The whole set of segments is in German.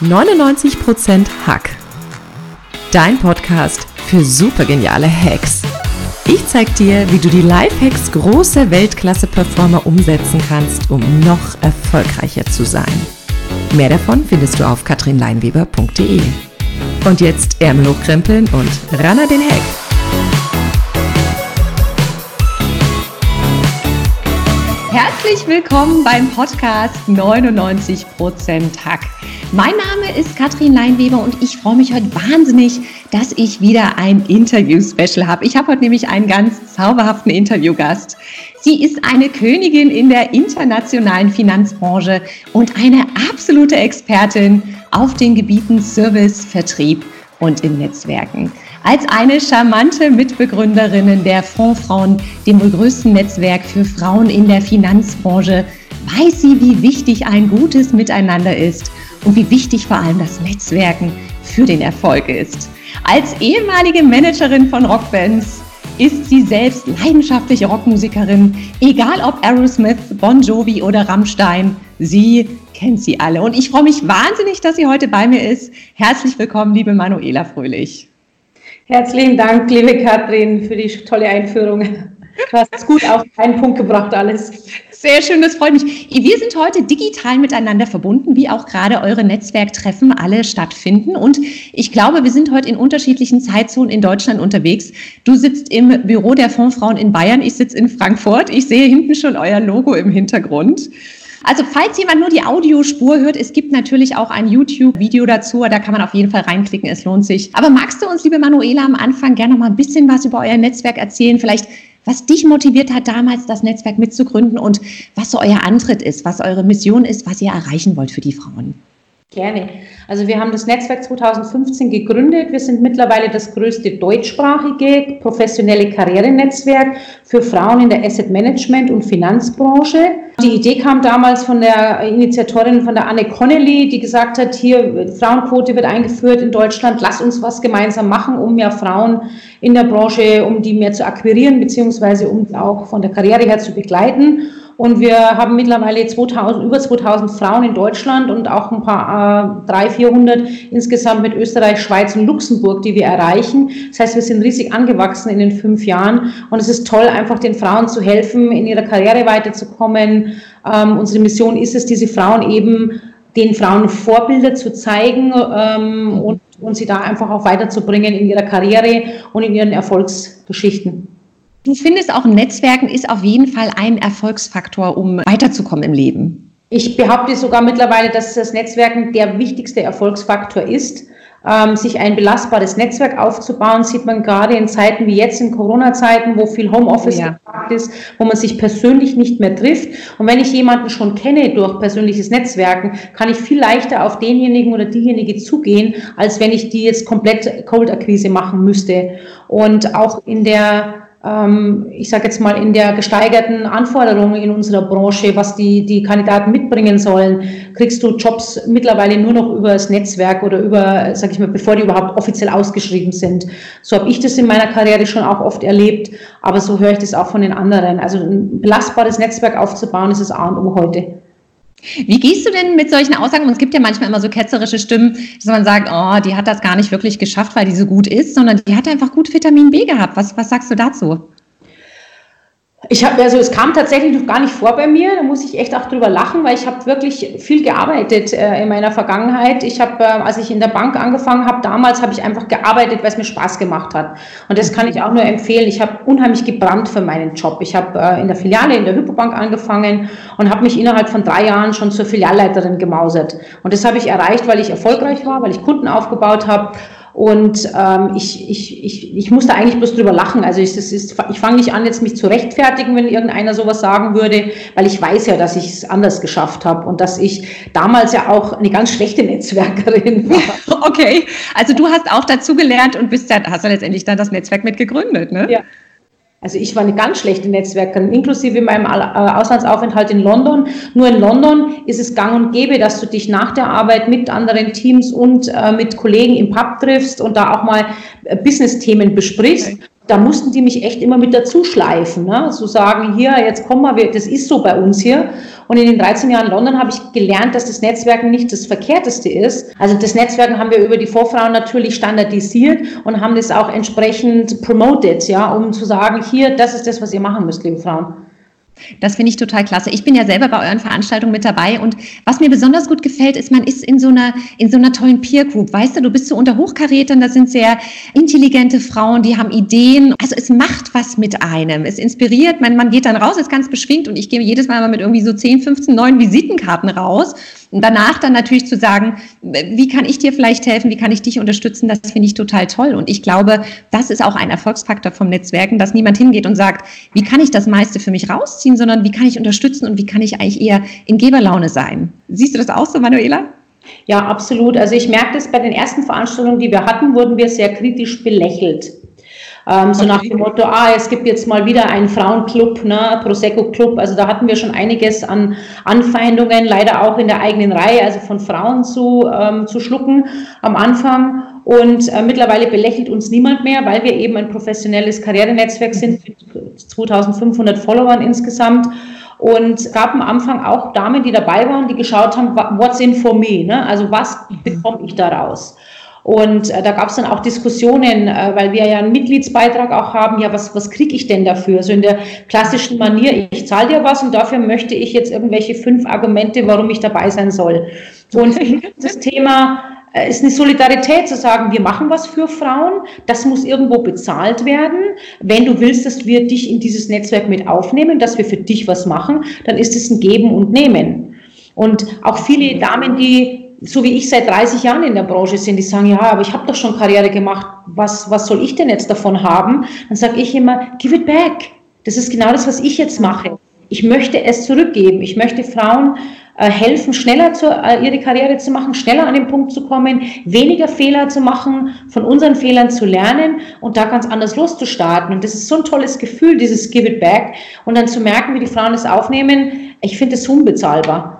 99% Hack. Dein Podcast für supergeniale Hacks. Ich zeig dir, wie du die Lifehacks großer Weltklasse-Performer umsetzen kannst, um noch erfolgreicher zu sein. Mehr davon findest du auf katrinleinweber.de. Und jetzt Ärmel hochkrempeln und ran an den Hack. Herzlich willkommen beim Podcast 99% Hack. Mein Name ist Katrin Leinweber und ich freue mich heute wahnsinnig, dass ich wieder ein Interview-Special habe. Ich habe heute nämlich einen ganz zauberhaften Interviewgast. Sie ist eine Königin in der internationalen Finanzbranche und eine absolute Expertin auf den Gebieten Service, Vertrieb und in Netzwerken. Als eine charmante Mitbegründerin der Fondsfrauen, dem wohl größten Netzwerk für Frauen in der Finanzbranche, weiß sie, wie wichtig ein gutes Miteinander ist und wie wichtig vor allem das Netzwerken für den Erfolg ist. Als ehemalige Managerin von Rockbands ist sie selbst leidenschaftliche Rockmusikerin, egal ob Aerosmith, Bon Jovi oder Rammstein. Sie kennt sie alle. Und ich freue mich wahnsinnig, dass sie heute bei mir ist. Herzlich willkommen, liebe Manuela Fröhlich. Herzlichen Dank, liebe Katrin, für die tolle Einführung. Du hast es gut auf einen Punkt gebracht, alles. Sehr schön, das freut mich. Wir sind heute digital miteinander verbunden, wie auch gerade eure Netzwerktreffen alle stattfinden. Und ich glaube, wir sind heute in unterschiedlichen Zeitzonen in Deutschland unterwegs. Du sitzt im Büro der Fondsfrauen in Bayern, ich sitze in Frankfurt. Ich sehe hinten schon euer Logo im Hintergrund. Also falls jemand nur die Audiospur hört, es gibt natürlich auch ein YouTube-Video dazu, da kann man auf jeden Fall reinklicken, es lohnt sich. Aber magst du uns, liebe Manuela, am Anfang gerne noch mal ein bisschen was über euer Netzwerk erzählen? Vielleicht was dich motiviert hat, damals das Netzwerk mitzugründen und was so euer Antritt ist, was eure Mission ist, was ihr erreichen wollt für die Frauen. Gerne. Also wir haben das Netzwerk 2015 gegründet. Wir sind mittlerweile das größte deutschsprachige professionelle Karrierenetzwerk für Frauen in der Asset Management und Finanzbranche. Die Idee kam damals von der Initiatorin von der Anne Connelly, die gesagt hat, hier Frauenquote wird eingeführt in Deutschland, lass uns was gemeinsam machen, um mehr Frauen in der Branche, um die mehr zu akquirieren, beziehungsweise um auch von der Karriere her zu begleiten. Und wir haben mittlerweile 2000, über 2000 Frauen in Deutschland und auch ein paar, äh, 300, 400 insgesamt mit Österreich, Schweiz und Luxemburg, die wir erreichen. Das heißt, wir sind riesig angewachsen in den fünf Jahren. Und es ist toll, einfach den Frauen zu helfen, in ihrer Karriere weiterzukommen. Ähm, unsere Mission ist es, diese Frauen eben den Frauen Vorbilder zu zeigen ähm, und, und sie da einfach auch weiterzubringen in ihrer Karriere und in ihren Erfolgsgeschichten. Du findest auch Netzwerken ist auf jeden Fall ein Erfolgsfaktor, um weiterzukommen im Leben. Ich behaupte sogar mittlerweile, dass das Netzwerken der wichtigste Erfolgsfaktor ist. Ähm, sich ein belastbares Netzwerk aufzubauen, sieht man gerade in Zeiten wie jetzt, in Corona-Zeiten, wo viel Homeoffice ja. ist, wo man sich persönlich nicht mehr trifft. Und wenn ich jemanden schon kenne durch persönliches Netzwerken, kann ich viel leichter auf denjenigen oder diejenige zugehen, als wenn ich die jetzt komplett Cold-Akquise machen müsste. Und auch in der ich sage jetzt mal, in der gesteigerten Anforderung in unserer Branche, was die, die Kandidaten mitbringen sollen, kriegst du Jobs mittlerweile nur noch über das Netzwerk oder über, sage ich mal, bevor die überhaupt offiziell ausgeschrieben sind. So habe ich das in meiner Karriere schon auch oft erlebt, aber so höre ich das auch von den anderen. Also ein belastbares Netzwerk aufzubauen, ist das A und O heute. Wie gehst du denn mit solchen Aussagen? Und es gibt ja manchmal immer so ketzerische Stimmen, dass man sagt, oh, die hat das gar nicht wirklich geschafft, weil die so gut ist, sondern die hat einfach gut Vitamin B gehabt. Was, was sagst du dazu? Ich habe also es kam tatsächlich noch gar nicht vor bei mir. Da muss ich echt auch drüber lachen, weil ich habe wirklich viel gearbeitet äh, in meiner Vergangenheit. Ich habe, äh, als ich in der Bank angefangen habe, damals habe ich einfach gearbeitet, weil es mir Spaß gemacht hat. Und das kann ich auch nur empfehlen. Ich habe unheimlich gebrannt für meinen Job. Ich habe äh, in der Filiale in der Hypobank angefangen und habe mich innerhalb von drei Jahren schon zur Filialleiterin gemausert. Und das habe ich erreicht, weil ich erfolgreich war, weil ich Kunden aufgebaut habe und ähm, ich, ich, ich, ich musste eigentlich bloß drüber lachen. Also ich, das ist, ich fange nicht an, jetzt mich zu rechtfertigen, wenn irgendeiner sowas sagen würde, weil ich weiß ja, dass ich es anders geschafft habe und dass ich damals ja auch eine ganz schlechte Netzwerkerin war. Okay, also du hast auch dazu gelernt und bist ja, hast ja letztendlich dann das Netzwerk mit gegründet, ne? Ja. Also ich war eine ganz schlechte Netzwerkerin, inklusive meinem äh, Auslandsaufenthalt in London. Nur in London ist es gang und gäbe, dass du dich nach der Arbeit mit anderen Teams und äh, mit Kollegen im Pub triffst und da auch mal äh, Business-Themen besprichst. Okay. Da mussten die mich echt immer mit dazu schleifen, ne? so sagen, hier, jetzt komm mal, das ist so bei uns hier. Und in den 13 Jahren London habe ich gelernt, dass das Netzwerken nicht das Verkehrteste ist. Also das Netzwerken haben wir über die Vorfrauen natürlich standardisiert und haben das auch entsprechend promoted, ja, um zu sagen, hier, das ist das, was ihr machen müsst, liebe Frauen. Das finde ich total klasse. Ich bin ja selber bei euren Veranstaltungen mit dabei und was mir besonders gut gefällt, ist, man ist in so einer, in so einer tollen Peer Group. Weißt du, du bist so unter Hochkarätern, das sind sehr intelligente Frauen, die haben Ideen. Also es macht was mit einem. Es inspiriert, man, man geht dann raus, ist ganz beschwingt und ich gehe jedes Mal mit irgendwie so 10, 15 neuen Visitenkarten raus und danach dann natürlich zu sagen, wie kann ich dir vielleicht helfen, wie kann ich dich unterstützen, das finde ich total toll. Und ich glaube, das ist auch ein Erfolgsfaktor vom Netzwerken, dass niemand hingeht und sagt, wie kann ich das meiste für mich rausziehen, sondern wie kann ich unterstützen und wie kann ich eigentlich eher in Geberlaune sein. Siehst du das auch so, Manuela? Ja, absolut. Also ich merke das bei den ersten Veranstaltungen, die wir hatten, wurden wir sehr kritisch belächelt. Ähm, so nach dem Motto, ah, es gibt jetzt mal wieder einen Frauenclub, ne, Prosecco-Club. Also da hatten wir schon einiges an Anfeindungen, leider auch in der eigenen Reihe, also von Frauen zu, ähm, zu schlucken am Anfang. Und äh, mittlerweile belächelt uns niemand mehr, weil wir eben ein professionelles Karrierenetzwerk sind mit 2500 Followern insgesamt. Und gab am Anfang auch Damen, die dabei waren, die geschaut haben, what's in for me? Ne? Also was bekomme ich daraus? Und äh, da gab es dann auch Diskussionen, äh, weil wir ja einen Mitgliedsbeitrag auch haben, ja, was, was kriege ich denn dafür? So in der klassischen Manier, ich zahle dir was und dafür möchte ich jetzt irgendwelche fünf Argumente, warum ich dabei sein soll. Und das Thema äh, ist eine Solidarität zu sagen, wir machen was für Frauen, das muss irgendwo bezahlt werden. Wenn du willst, dass wir dich in dieses Netzwerk mit aufnehmen, dass wir für dich was machen, dann ist es ein Geben und Nehmen. Und auch viele Damen, die so wie ich seit 30 Jahren in der Branche sind, die sagen, ja, aber ich habe doch schon Karriere gemacht, was, was soll ich denn jetzt davon haben? Dann sage ich immer, give it back. Das ist genau das, was ich jetzt mache. Ich möchte es zurückgeben. Ich möchte Frauen äh, helfen, schneller zu, äh, ihre Karriere zu machen, schneller an den Punkt zu kommen, weniger Fehler zu machen, von unseren Fehlern zu lernen und da ganz anders loszustarten. Und das ist so ein tolles Gefühl, dieses Give it back. Und dann zu merken, wie die Frauen es aufnehmen, ich finde es unbezahlbar.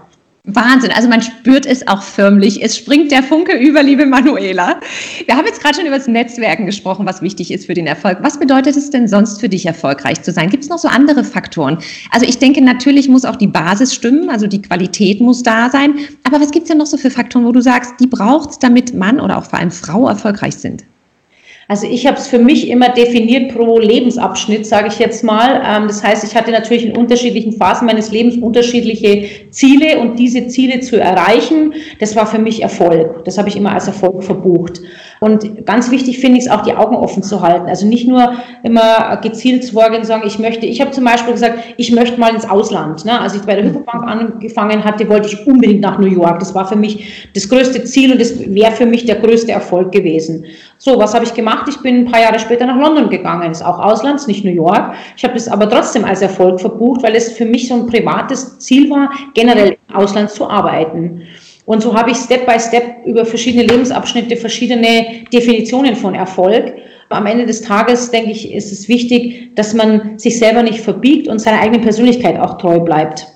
Wahnsinn, also man spürt es auch förmlich. Es springt der Funke über, liebe Manuela. Wir haben jetzt gerade schon über das Netzwerken gesprochen, was wichtig ist für den Erfolg. Was bedeutet es denn sonst für dich, erfolgreich zu sein? Gibt es noch so andere Faktoren? Also ich denke, natürlich muss auch die Basis stimmen, also die Qualität muss da sein. Aber was gibt es denn noch so für Faktoren, wo du sagst, die braucht es, damit Mann oder auch vor allem Frau erfolgreich sind? Also ich habe es für mich immer definiert pro Lebensabschnitt, sage ich jetzt mal. Ähm, das heißt, ich hatte natürlich in unterschiedlichen Phasen meines Lebens unterschiedliche Ziele und diese Ziele zu erreichen, das war für mich Erfolg. Das habe ich immer als Erfolg verbucht. Und ganz wichtig finde ich es auch, die Augen offen zu halten. Also nicht nur immer gezielt zu vorgehen und sagen, ich möchte, ich habe zum Beispiel gesagt, ich möchte mal ins Ausland. Ne? Als ich bei der Hypobank angefangen hatte, wollte ich unbedingt nach New York. Das war für mich das größte Ziel und das wäre für mich der größte Erfolg gewesen. So, was habe ich gemacht? Ich bin ein paar Jahre später nach London gegangen. Ist auch Auslands, nicht New York. Ich habe das aber trotzdem als Erfolg verbucht, weil es für mich so ein privates Ziel war, generell im Ausland zu arbeiten. Und so habe ich Step by Step über verschiedene Lebensabschnitte verschiedene Definitionen von Erfolg. Am Ende des Tages, denke ich, ist es wichtig, dass man sich selber nicht verbiegt und seiner eigenen Persönlichkeit auch treu bleibt.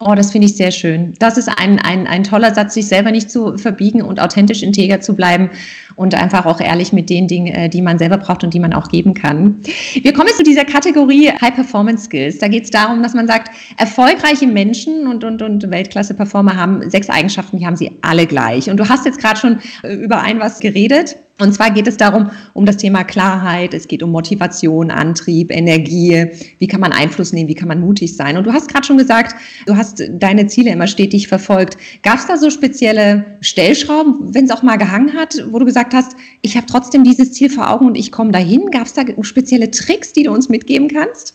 Oh, das finde ich sehr schön. Das ist ein, ein, ein toller Satz, sich selber nicht zu verbiegen und authentisch integer zu bleiben und einfach auch ehrlich mit den Dingen, äh, die man selber braucht und die man auch geben kann. Wir kommen jetzt zu dieser Kategorie High Performance Skills. Da geht es darum, dass man sagt, erfolgreiche Menschen und, und, und Weltklasse-Performer haben sechs Eigenschaften, die haben sie alle gleich. Und du hast jetzt gerade schon äh, über ein was geredet. Und zwar geht es darum, um das Thema Klarheit, es geht um Motivation, Antrieb, Energie, wie kann man Einfluss nehmen, wie kann man mutig sein. Und du hast gerade schon gesagt, du hast deine Ziele immer stetig verfolgt. Gab es da so spezielle Stellschrauben, wenn es auch mal gehangen hat, wo du gesagt hast, ich habe trotzdem dieses Ziel vor Augen und ich komme dahin? Gab es da spezielle Tricks, die du uns mitgeben kannst?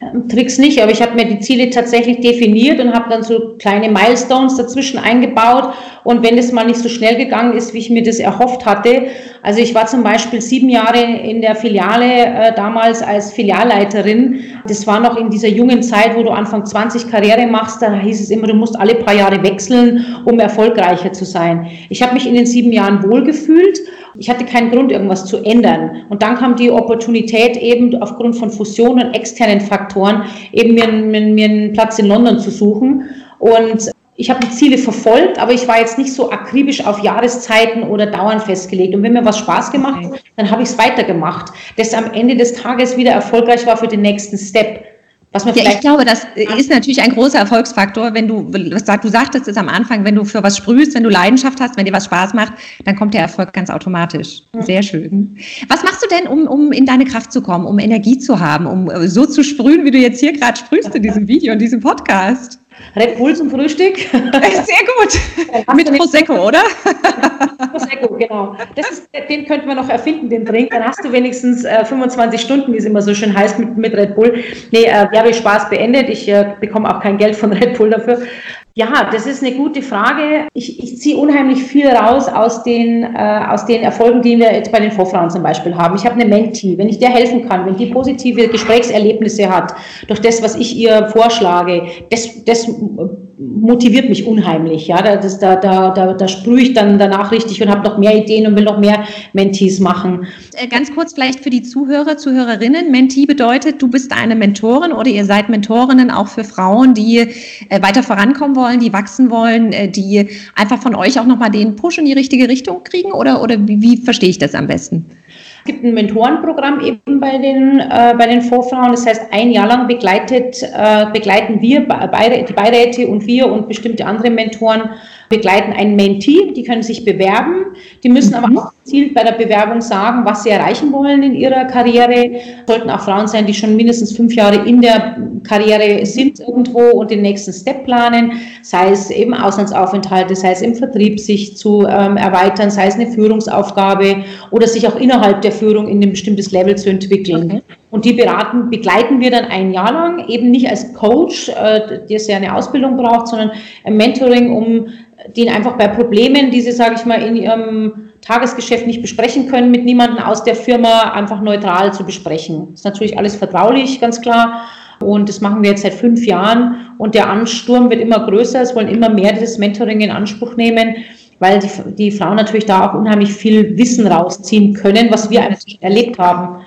Ähm, Tricks nicht, aber ich habe mir die Ziele tatsächlich definiert und habe dann so kleine Milestones dazwischen eingebaut. Und wenn es mal nicht so schnell gegangen ist, wie ich mir das erhofft hatte, also ich war zum Beispiel sieben Jahre in der Filiale äh, damals als Filialleiterin. Das war noch in dieser jungen Zeit, wo du Anfang 20 Karriere machst. Da hieß es immer, du musst alle paar Jahre wechseln, um erfolgreicher zu sein. Ich habe mich in den sieben Jahren wohlgefühlt ich hatte keinen Grund, irgendwas zu ändern. Und dann kam die Opportunität eben aufgrund von Fusionen und externen Faktoren eben mir, mir, mir einen Platz in London zu suchen. Und ich habe die Ziele verfolgt, aber ich war jetzt nicht so akribisch auf Jahreszeiten oder Dauern festgelegt. Und wenn mir was Spaß gemacht hat, dann habe ich es weitergemacht, dass am Ende des Tages wieder erfolgreich war für den nächsten Step. Was man ja, ich glaube, das ist natürlich ein großer Erfolgsfaktor, wenn du, du sagtest es am Anfang, wenn du für was sprühst, wenn du Leidenschaft hast, wenn dir was Spaß macht, dann kommt der Erfolg ganz automatisch. Sehr schön. Was machst du denn, um, um in deine Kraft zu kommen, um Energie zu haben, um so zu sprühen, wie du jetzt hier gerade sprühst in diesem Video, in diesem Podcast? Red Bull zum Frühstück. Sehr gut. Mit Prosecco, oder? Prosecco, genau. Ist, den könnten wir noch erfinden, den Drink. Dann hast du wenigstens äh, 25 Stunden, wie es immer so schön heißt, mit, mit Red Bull. Nee, äh, Werbespaß beendet. Ich äh, bekomme auch kein Geld von Red Bull dafür. Ja, das ist eine gute Frage. Ich, ich ziehe unheimlich viel raus aus den, äh, aus den Erfolgen, die wir jetzt bei den Vorfrauen zum Beispiel haben. Ich habe eine Mentee. Wenn ich der helfen kann, wenn die positive Gesprächserlebnisse hat, durch das, was ich ihr vorschlage, das, das motiviert mich unheimlich. Ja, das, da, da, da, da sprühe ich dann danach richtig und habe noch mehr Ideen und will noch mehr Mentees machen. Äh, ganz kurz vielleicht für die Zuhörer, Zuhörerinnen. Mentee bedeutet, du bist eine Mentorin oder ihr seid Mentorinnen auch für Frauen, die äh, weiter vorankommen wollen, die wachsen wollen, äh, die einfach von euch auch nochmal den Push in die richtige Richtung kriegen oder, oder wie, wie verstehe ich das am besten? Es gibt ein Mentorenprogramm eben bei den, äh, bei den Vorfrauen. Das heißt, ein Jahr lang begleitet, äh, begleiten wir, die Beiräte und wir und bestimmte andere Mentoren begleiten ein Mentee, die können sich bewerben, die müssen mhm. aber auch gezielt bei der Bewerbung sagen, was sie erreichen wollen in ihrer Karriere. Sollten auch Frauen sein, die schon mindestens fünf Jahre in der Karriere sind irgendwo und den nächsten Step planen, sei es eben Auslandsaufenthalte, sei es im Vertrieb sich zu ähm, erweitern, sei es eine Führungsaufgabe oder sich auch innerhalb der Führung in ein bestimmtes Level zu entwickeln. Okay. Und die beraten, begleiten wir dann ein Jahr lang, eben nicht als Coach, äh, der ja eine Ausbildung braucht, sondern ein Mentoring, um den einfach bei Problemen, die sie, sage ich mal, in ihrem Tagesgeschäft nicht besprechen können, mit niemandem aus der Firma einfach neutral zu besprechen. Das ist natürlich alles vertraulich, ganz klar. Und das machen wir jetzt seit fünf Jahren. Und der Ansturm wird immer größer. Es wollen immer mehr dieses Mentoring in Anspruch nehmen, weil die, die Frauen natürlich da auch unheimlich viel Wissen rausziehen können, was wir einfach erlebt haben.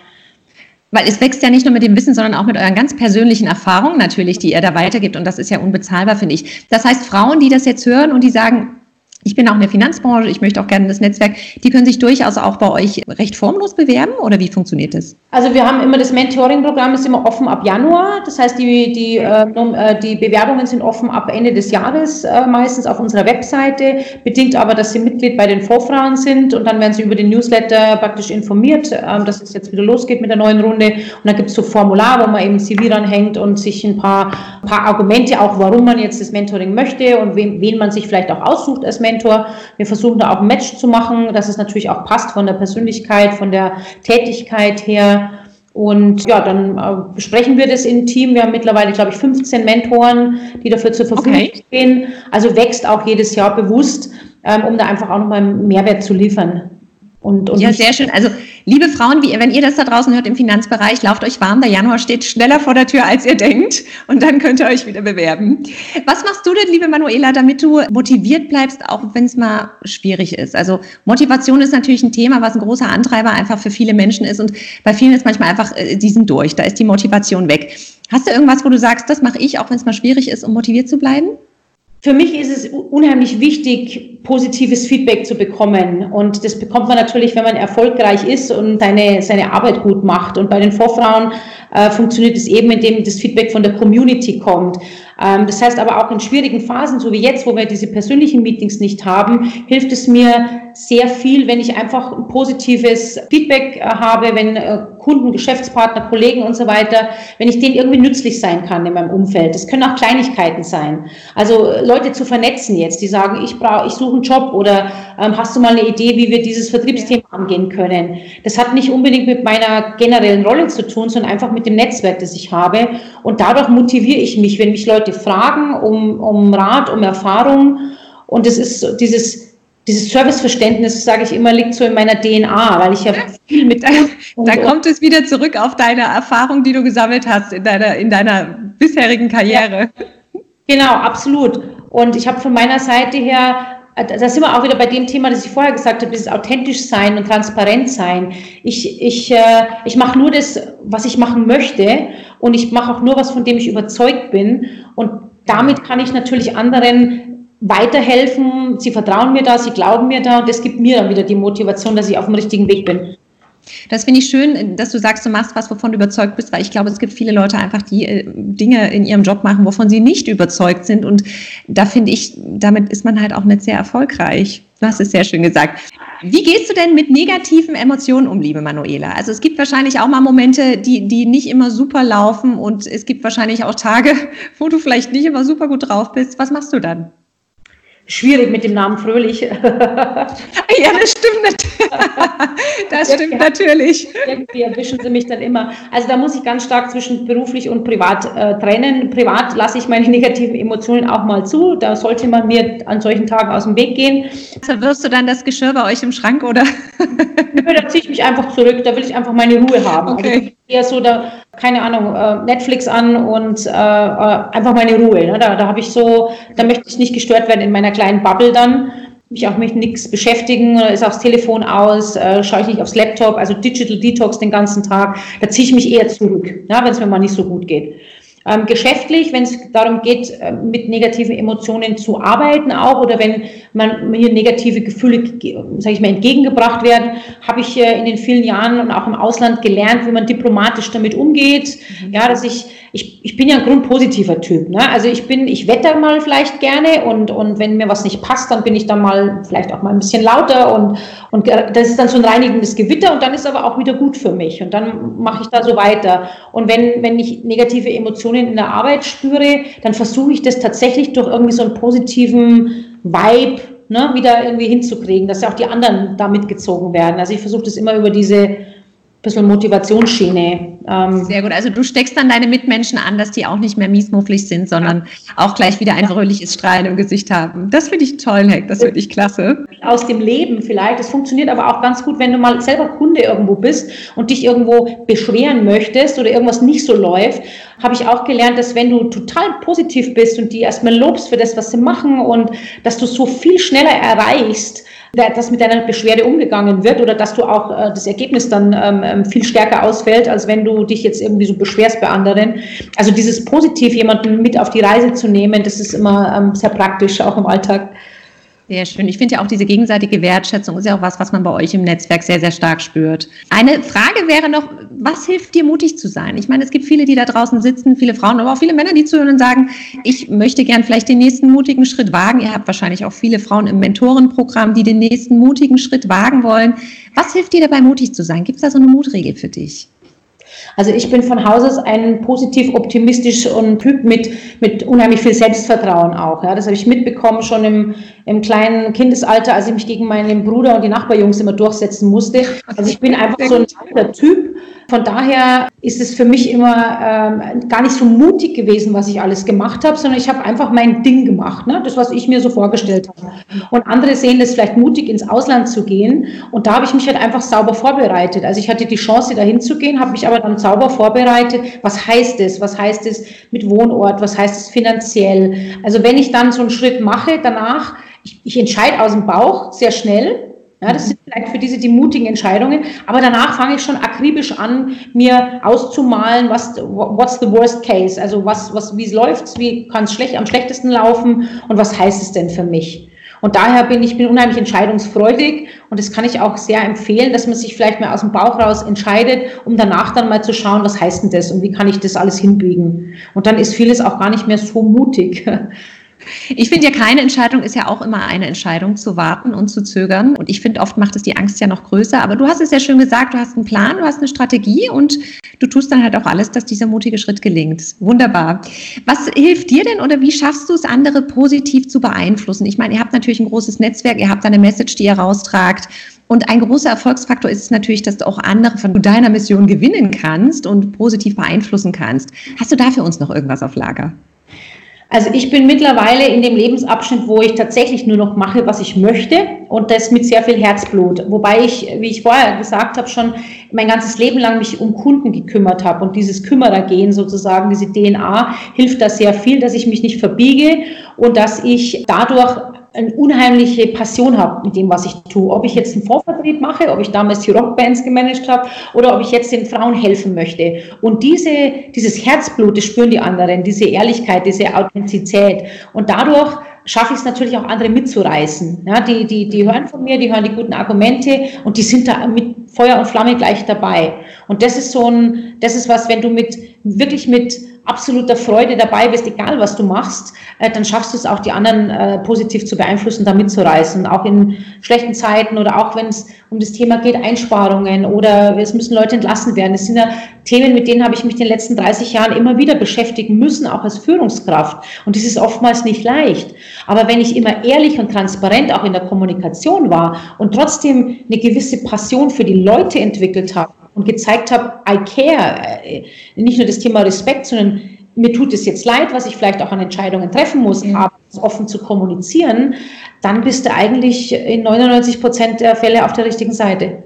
Weil es wächst ja nicht nur mit dem Wissen, sondern auch mit euren ganz persönlichen Erfahrungen natürlich, die ihr da weitergibt. Und das ist ja unbezahlbar, finde ich. Das heißt, Frauen, die das jetzt hören und die sagen, ich bin auch in der Finanzbranche, ich möchte auch gerne das Netzwerk. Die können sich durchaus auch bei euch recht formlos bewerben oder wie funktioniert das? Also wir haben immer das Mentoring-Programm ist immer offen ab Januar. Das heißt, die, die, äh, die Bewerbungen sind offen ab Ende des Jahres äh, meistens auf unserer Webseite, bedingt aber, dass sie Mitglied bei den Vorfrauen sind und dann werden sie über den Newsletter praktisch informiert, äh, dass es jetzt wieder losgeht mit der neuen Runde. Und dann gibt es so Formular, wo man eben CV ranhängt und sich ein paar, paar Argumente auch, warum man jetzt das Mentoring möchte und wen, wen man sich vielleicht auch aussucht als Mentor Mentor. Wir versuchen da auch ein Match zu machen, dass es natürlich auch passt von der Persönlichkeit, von der Tätigkeit her. Und ja, dann äh, besprechen wir das im Team. Wir haben mittlerweile, glaube ich, 15 Mentoren, die dafür zur Verfügung okay. stehen. Also wächst auch jedes Jahr bewusst, ähm, um da einfach auch nochmal Mehrwert zu liefern. Und, und ja, sehr schön. Also, liebe Frauen, wie, wenn ihr das da draußen hört im Finanzbereich, lauft euch warm. Der Januar steht schneller vor der Tür, als ihr denkt. Und dann könnt ihr euch wieder bewerben. Was machst du denn, liebe Manuela, damit du motiviert bleibst, auch wenn es mal schwierig ist? Also, Motivation ist natürlich ein Thema, was ein großer Antreiber einfach für viele Menschen ist. Und bei vielen ist manchmal einfach, äh, die sind durch. Da ist die Motivation weg. Hast du irgendwas, wo du sagst, das mache ich, auch wenn es mal schwierig ist, um motiviert zu bleiben? Für mich ist es unheimlich wichtig, positives Feedback zu bekommen. Und das bekommt man natürlich, wenn man erfolgreich ist und seine, seine Arbeit gut macht. Und bei den Vorfrauen äh, funktioniert es eben, indem das Feedback von der Community kommt. Ähm, das heißt aber auch in schwierigen Phasen, so wie jetzt, wo wir diese persönlichen Meetings nicht haben, hilft es mir sehr viel, wenn ich einfach ein positives Feedback äh, habe, wenn äh, Kunden, Geschäftspartner, Kollegen und so weiter, wenn ich denen irgendwie nützlich sein kann in meinem Umfeld. Das können auch Kleinigkeiten sein. Also Leute zu vernetzen jetzt, die sagen, ich brauche, ich suche einen Job oder ähm, hast du mal eine Idee, wie wir dieses Vertriebsthema angehen können? Das hat nicht unbedingt mit meiner generellen Rolle zu tun, sondern einfach mit dem Netzwerk, das ich habe. Und dadurch motiviere ich mich, wenn mich Leute fragen um, um Rat, um Erfahrung. Und es ist dieses dieses Serviceverständnis, sage ich immer, liegt so in meiner DNA, weil ich ja viel mit. Da, da kommt es wieder zurück auf deine Erfahrung, die du gesammelt hast in deiner, in deiner bisherigen Karriere. Ja. Genau, absolut. Und ich habe von meiner Seite her, da sind wir auch wieder bei dem Thema, das ich vorher gesagt habe, dieses authentisch sein und transparent sein. Ich, ich, äh, ich mache nur das, was ich machen möchte und ich mache auch nur was, von dem ich überzeugt bin. Und damit kann ich natürlich anderen weiterhelfen, sie vertrauen mir da, sie glauben mir da und das gibt mir dann wieder die Motivation, dass ich auf dem richtigen Weg bin. Das finde ich schön, dass du sagst, du machst was, wovon du überzeugt bist, weil ich glaube, es gibt viele Leute einfach, die äh, Dinge in ihrem Job machen, wovon sie nicht überzeugt sind. Und da finde ich, damit ist man halt auch nicht sehr erfolgreich. Du hast es sehr schön gesagt. Wie gehst du denn mit negativen Emotionen um, liebe Manuela? Also es gibt wahrscheinlich auch mal Momente, die, die nicht immer super laufen und es gibt wahrscheinlich auch Tage, wo du vielleicht nicht immer super gut drauf bist. Was machst du dann? Schwierig mit dem Namen Fröhlich. ja, das stimmt. Das stimmt natürlich. Irgendwie erwischen sie mich dann immer. Also da muss ich ganz stark zwischen beruflich und privat äh, trennen. Privat lasse ich meine negativen Emotionen auch mal zu. Da sollte man mir an solchen Tagen aus dem Weg gehen. Verwirrst du dann das Geschirr bei euch im Schrank oder? Nö, da ziehe ich mich einfach zurück. Da will ich einfach meine Ruhe haben. Also okay. Also eher so da, keine Ahnung, äh, Netflix an und äh, äh, einfach meine Ruhe. Ne? Da, da habe ich so, da möchte ich nicht gestört werden in meiner kleinen Bubble dann. Mich auch mit nichts beschäftigen, ist aufs Telefon aus, äh, schaue ich nicht aufs Laptop, also Digital Detox den ganzen Tag. Da ziehe ich mich eher zurück, ja, wenn es mir mal nicht so gut geht. Ähm, geschäftlich, wenn es darum geht, äh, mit negativen Emotionen zu arbeiten auch oder wenn man hier negative Gefühle, sage ich mal, entgegengebracht werden, habe ich äh, in den vielen Jahren und auch im Ausland gelernt, wie man diplomatisch damit umgeht. Mhm. Ja, dass ich ich, ich bin ja ein grundpositiver Typ. Ne? Also ich bin, ich wetter mal vielleicht gerne und, und wenn mir was nicht passt, dann bin ich dann mal vielleicht auch mal ein bisschen lauter und, und das ist dann so ein reinigendes Gewitter und dann ist aber auch wieder gut für mich und dann mache ich da so weiter. Und wenn, wenn ich negative Emotionen in der Arbeit spüre, dann versuche ich das tatsächlich durch irgendwie so einen positiven Vibe ne, wieder irgendwie hinzukriegen, dass ja auch die anderen da mitgezogen werden. Also ich versuche das immer über diese bisschen Motivationsschiene. Ähm. Sehr gut. Also du steckst dann deine Mitmenschen an, dass die auch nicht mehr miesmufflig sind, sondern auch gleich wieder ein fröhliches Strahlen im Gesicht haben. Das finde ich toll, Heck. Das finde ich klasse. Aus dem Leben vielleicht. Das funktioniert aber auch ganz gut, wenn du mal selber Kunde irgendwo bist und dich irgendwo beschweren möchtest oder irgendwas nicht so läuft. Habe ich auch gelernt, dass wenn du total positiv bist und die erstmal lobst für das, was sie machen und dass du so viel schneller erreichst, dass mit deiner Beschwerde umgegangen wird oder dass du auch äh, das Ergebnis dann ähm, ähm, viel stärker ausfällt, als wenn du dich jetzt irgendwie so beschwerst bei anderen. Also dieses positiv jemanden mit auf die Reise zu nehmen, das ist immer ähm, sehr praktisch, auch im Alltag. Sehr schön. Ich finde ja auch diese gegenseitige Wertschätzung ist ja auch was, was man bei euch im Netzwerk sehr, sehr stark spürt. Eine Frage wäre noch, was hilft dir mutig zu sein? Ich meine, es gibt viele, die da draußen sitzen, viele Frauen, aber auch viele Männer, die zuhören und sagen, ich möchte gern vielleicht den nächsten mutigen Schritt wagen. Ihr habt wahrscheinlich auch viele Frauen im Mentorenprogramm, die den nächsten mutigen Schritt wagen wollen. Was hilft dir dabei, mutig zu sein? Gibt es da so eine Mutregel für dich? Also ich bin von Haus aus ein positiv optimistisch und Typ mit, mit unheimlich viel Selbstvertrauen auch. Ja. Das habe ich mitbekommen schon im, im kleinen Kindesalter, als ich mich gegen meinen Bruder und die Nachbarjungs immer durchsetzen musste. Also ich bin einfach so ein Typ, von daher ist es für mich immer ähm, gar nicht so mutig gewesen, was ich alles gemacht habe, sondern ich habe einfach mein Ding gemacht, ne? das, was ich mir so vorgestellt habe. Und andere sehen es vielleicht mutig, ins Ausland zu gehen. Und da habe ich mich halt einfach sauber vorbereitet. Also ich hatte die Chance, dahin zu gehen, habe mich aber dann sauber vorbereitet. Was heißt es? Was heißt es mit Wohnort? Was heißt es finanziell? Also wenn ich dann so einen Schritt mache, danach, ich, ich entscheide aus dem Bauch sehr schnell, ja, das sind vielleicht für diese die mutigen Entscheidungen. Aber danach fange ich schon akribisch an, mir auszumalen, was, what's the worst case? Also was, was, wie läuft's? Wie kann es schlecht, am schlechtesten laufen? Und was heißt es denn für mich? Und daher bin ich bin unheimlich entscheidungsfreudig und das kann ich auch sehr empfehlen, dass man sich vielleicht mal aus dem Bauch raus entscheidet, um danach dann mal zu schauen, was heißt denn das und wie kann ich das alles hinbiegen. Und dann ist vieles auch gar nicht mehr so mutig. Ich finde ja, keine Entscheidung ist ja auch immer eine Entscheidung, zu warten und zu zögern. Und ich finde, oft macht es die Angst ja noch größer. Aber du hast es ja schön gesagt, du hast einen Plan, du hast eine Strategie und du tust dann halt auch alles, dass dieser mutige Schritt gelingt. Wunderbar. Was hilft dir denn oder wie schaffst du es, andere positiv zu beeinflussen? Ich meine, ihr habt natürlich ein großes Netzwerk, ihr habt eine Message, die ihr raustragt. Und ein großer Erfolgsfaktor ist natürlich, dass du auch andere von deiner Mission gewinnen kannst und positiv beeinflussen kannst. Hast du da für uns noch irgendwas auf Lager? Also ich bin mittlerweile in dem Lebensabschnitt, wo ich tatsächlich nur noch mache, was ich möchte und das mit sehr viel Herzblut. Wobei ich, wie ich vorher gesagt habe, schon mein ganzes Leben lang mich um Kunden gekümmert habe und dieses Kümmerergehen sozusagen, diese DNA hilft da sehr viel, dass ich mich nicht verbiege und dass ich dadurch eine unheimliche Passion habe mit dem, was ich tue. Ob ich jetzt einen Vorvertrieb mache, ob ich damals die Rockbands gemanagt habe oder ob ich jetzt den Frauen helfen möchte. Und diese, dieses Herzblut, das spüren die anderen, diese Ehrlichkeit, diese Authentizität. Und dadurch schaffe ich es natürlich auch andere mitzureißen. Ja, die, die, die hören von mir, die hören die guten Argumente und die sind da mit Feuer und Flamme gleich dabei. Und das ist so ein, das ist was, wenn du mit, wirklich mit absoluter Freude dabei bist, egal was du machst, äh, dann schaffst du es auch, die anderen äh, positiv zu beeinflussen, da mitzureißen. Auch in schlechten Zeiten oder auch wenn es um das Thema geht, Einsparungen oder es müssen Leute entlassen werden. Das sind ja Themen, mit denen habe ich mich in den letzten 30 Jahren immer wieder beschäftigen müssen, auch als Führungskraft. Und das ist oftmals nicht leicht. Aber wenn ich immer ehrlich und transparent auch in der Kommunikation war und trotzdem eine gewisse Passion für die Leute entwickelt habe, und gezeigt habe, I care, äh, nicht nur das Thema Respekt, sondern mir tut es jetzt leid, was ich vielleicht auch an Entscheidungen treffen muss, mhm. aber offen zu kommunizieren, dann bist du eigentlich in 99 Prozent der Fälle auf der richtigen Seite.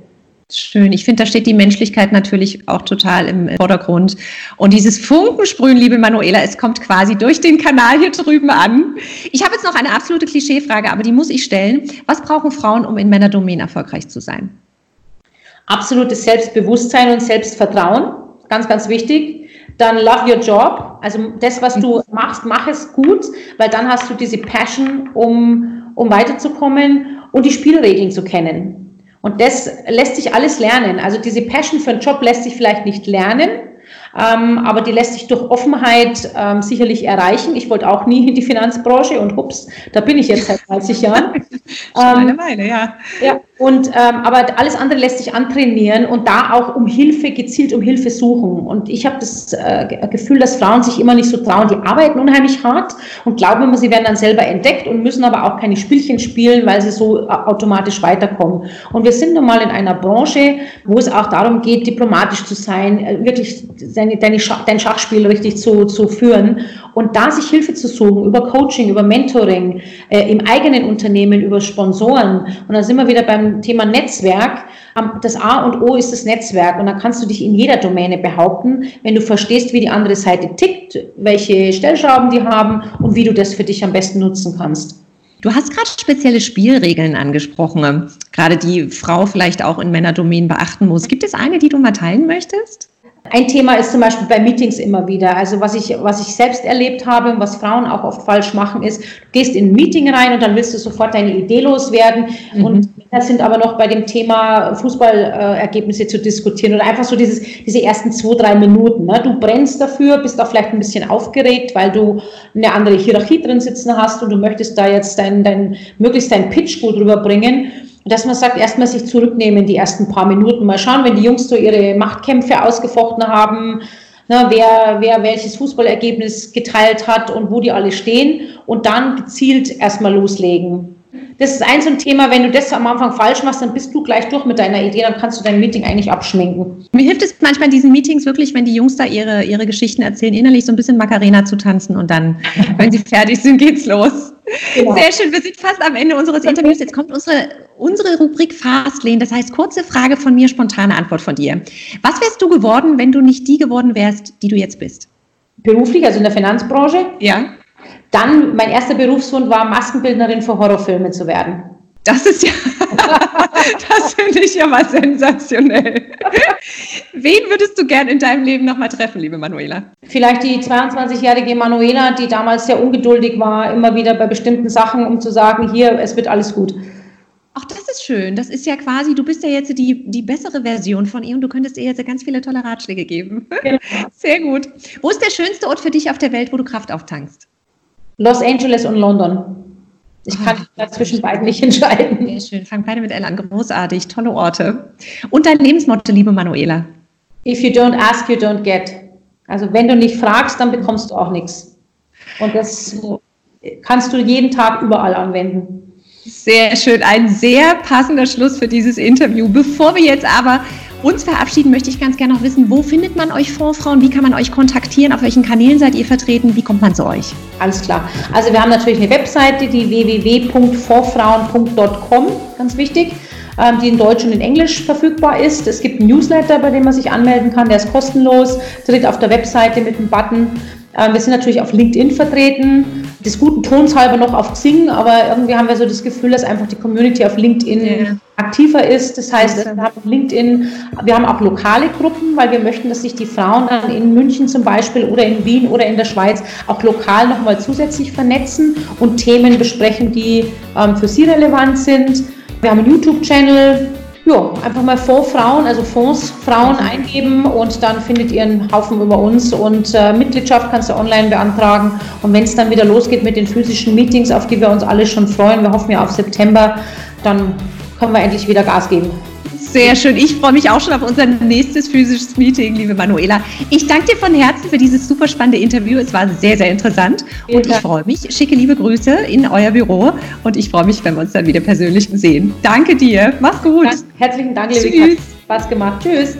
Schön. Ich finde, da steht die Menschlichkeit natürlich auch total im Vordergrund. Und dieses Funkensprühen, liebe Manuela, es kommt quasi durch den Kanal hier drüben an. Ich habe jetzt noch eine absolute Klischeefrage, aber die muss ich stellen. Was brauchen Frauen, um in Männerdomänen erfolgreich zu sein? Absolutes Selbstbewusstsein und Selbstvertrauen, ganz, ganz wichtig. Dann love your job, also das, was du machst, mach es gut, weil dann hast du diese Passion, um, um weiterzukommen und die Spielregeln zu kennen. Und das lässt sich alles lernen. Also diese Passion für einen Job lässt sich vielleicht nicht lernen, ähm, aber die lässt sich durch Offenheit ähm, sicherlich erreichen. Ich wollte auch nie in die Finanzbranche und ups, da bin ich jetzt seit 30 Jahren. Schon ähm, eine Weile, ja. Ja, und, ähm, aber alles andere lässt sich antrainieren und da auch um Hilfe, gezielt um Hilfe suchen. Und ich habe das äh, Gefühl, dass Frauen sich immer nicht so trauen. Die arbeiten unheimlich hart und glauben immer, sie werden dann selber entdeckt und müssen aber auch keine Spielchen spielen, weil sie so äh, automatisch weiterkommen. Und wir sind nun mal in einer Branche, wo es auch darum geht, diplomatisch zu sein, äh, wirklich deine, deine Schach, dein Schachspiel richtig zu, zu führen. Und da sich Hilfe zu suchen über Coaching, über Mentoring, äh, im eigenen Unternehmen, über Sponsoren. Und dann sind wir wieder beim Thema Netzwerk. Das A und O ist das Netzwerk. Und da kannst du dich in jeder Domäne behaupten, wenn du verstehst, wie die andere Seite tickt, welche Stellschrauben die haben und wie du das für dich am besten nutzen kannst. Du hast gerade spezielle Spielregeln angesprochen, gerade die Frau vielleicht auch in Männerdomänen beachten muss. Gibt es eine, die du mal teilen möchtest? Ein Thema ist zum Beispiel bei Meetings immer wieder. Also was ich, was ich selbst erlebt habe und was Frauen auch oft falsch machen, ist, du gehst in ein Meeting rein und dann willst du sofort deine Idee loswerden. Mhm. Und Männer sind aber noch bei dem Thema Fußballergebnisse äh, zu diskutieren oder einfach so dieses, diese ersten zwei, drei Minuten. Ne? Du brennst dafür, bist auch vielleicht ein bisschen aufgeregt, weil du eine andere Hierarchie drin sitzen hast und du möchtest da jetzt dein, dein, möglichst deinen Pitch gut rüberbringen dass man sagt, erstmal sich zurücknehmen, die ersten paar Minuten, mal schauen, wenn die Jungs so ihre Machtkämpfe ausgefochten haben, na, wer, wer welches Fußballergebnis geteilt hat und wo die alle stehen und dann gezielt erstmal loslegen. Das ist ein so ein Thema, wenn du das am Anfang falsch machst, dann bist du gleich durch mit deiner Idee, dann kannst du dein Meeting eigentlich abschminken. Mir hilft es manchmal in diesen Meetings wirklich, wenn die Jungs da ihre, ihre Geschichten erzählen, innerlich so ein bisschen Macarena zu tanzen und dann, wenn sie fertig sind, geht's los. Genau. Sehr schön, wir sind fast am Ende unseres Interviews. Jetzt kommt unsere, unsere Rubrik Fastlane. Das heißt, kurze Frage von mir, spontane Antwort von dir. Was wärst du geworden, wenn du nicht die geworden wärst, die du jetzt bist? Beruflich, also in der Finanzbranche? Ja. Dann, mein erster Berufswunsch war, Maskenbildnerin für Horrorfilme zu werden. Das ist ja, das finde ich ja mal sensationell. Wen würdest du gern in deinem Leben nochmal treffen, liebe Manuela? Vielleicht die 22-jährige Manuela, die damals sehr ungeduldig war, immer wieder bei bestimmten Sachen, um zu sagen, hier, es wird alles gut. Ach, das ist schön. Das ist ja quasi, du bist ja jetzt die, die bessere Version von ihr und du könntest ihr jetzt ganz viele tolle Ratschläge geben. Genau. Sehr gut. Wo ist der schönste Ort für dich auf der Welt, wo du Kraft auftankst? Los Angeles und London. Ich kann mich da zwischen beiden nicht entscheiden. Sehr schön. Fang beide mit L an. Großartig. Tolle Orte. Und dein Lebensmotto, liebe Manuela? If you don't ask, you don't get. Also wenn du nicht fragst, dann bekommst du auch nichts. Und das kannst du jeden Tag überall anwenden. Sehr schön. Ein sehr passender Schluss für dieses Interview. Bevor wir jetzt aber uns verabschieden, möchte ich ganz gerne noch wissen, wo findet man euch Fondsfrauen? Wie kann man euch kontaktieren? Auf welchen Kanälen seid ihr vertreten? Wie kommt man zu euch? Alles klar. Also wir haben natürlich eine Webseite, die www.fondsfrauen.com, ganz wichtig, ähm, die in Deutsch und in Englisch verfügbar ist. Es gibt einen Newsletter, bei dem man sich anmelden kann, der ist kostenlos, tritt auf der Webseite mit einem Button. Ähm, wir sind natürlich auf LinkedIn vertreten, des guten Tons halber noch auf Xing, aber irgendwie haben wir so das Gefühl, dass einfach die Community auf LinkedIn ja aktiver ist. Das heißt, wir haben LinkedIn, wir haben auch lokale Gruppen, weil wir möchten, dass sich die Frauen dann in München zum Beispiel oder in Wien oder in der Schweiz auch lokal nochmal zusätzlich vernetzen und Themen besprechen, die ähm, für sie relevant sind. Wir haben einen YouTube-Channel, ja, einfach mal Fondsfrauen, also Fondsfrauen eingeben und dann findet ihr einen Haufen über uns und äh, Mitgliedschaft kannst du online beantragen. Und wenn es dann wieder losgeht mit den physischen Meetings, auf die wir uns alle schon freuen, wir hoffen ja auf September, dann können wir endlich wieder Gas geben. Sehr schön. Ich freue mich auch schon auf unser nächstes physisches Meeting, liebe Manuela. Ich danke dir von Herzen für dieses super spannende Interview. Es war sehr, sehr interessant. Und ich freue mich. Schicke liebe Grüße in euer Büro. Und ich freue mich, wenn wir uns dann wieder persönlich sehen. Danke dir. Mach's gut. Herzlichen Dank, liebe Tschüss. Spaß gemacht. Tschüss.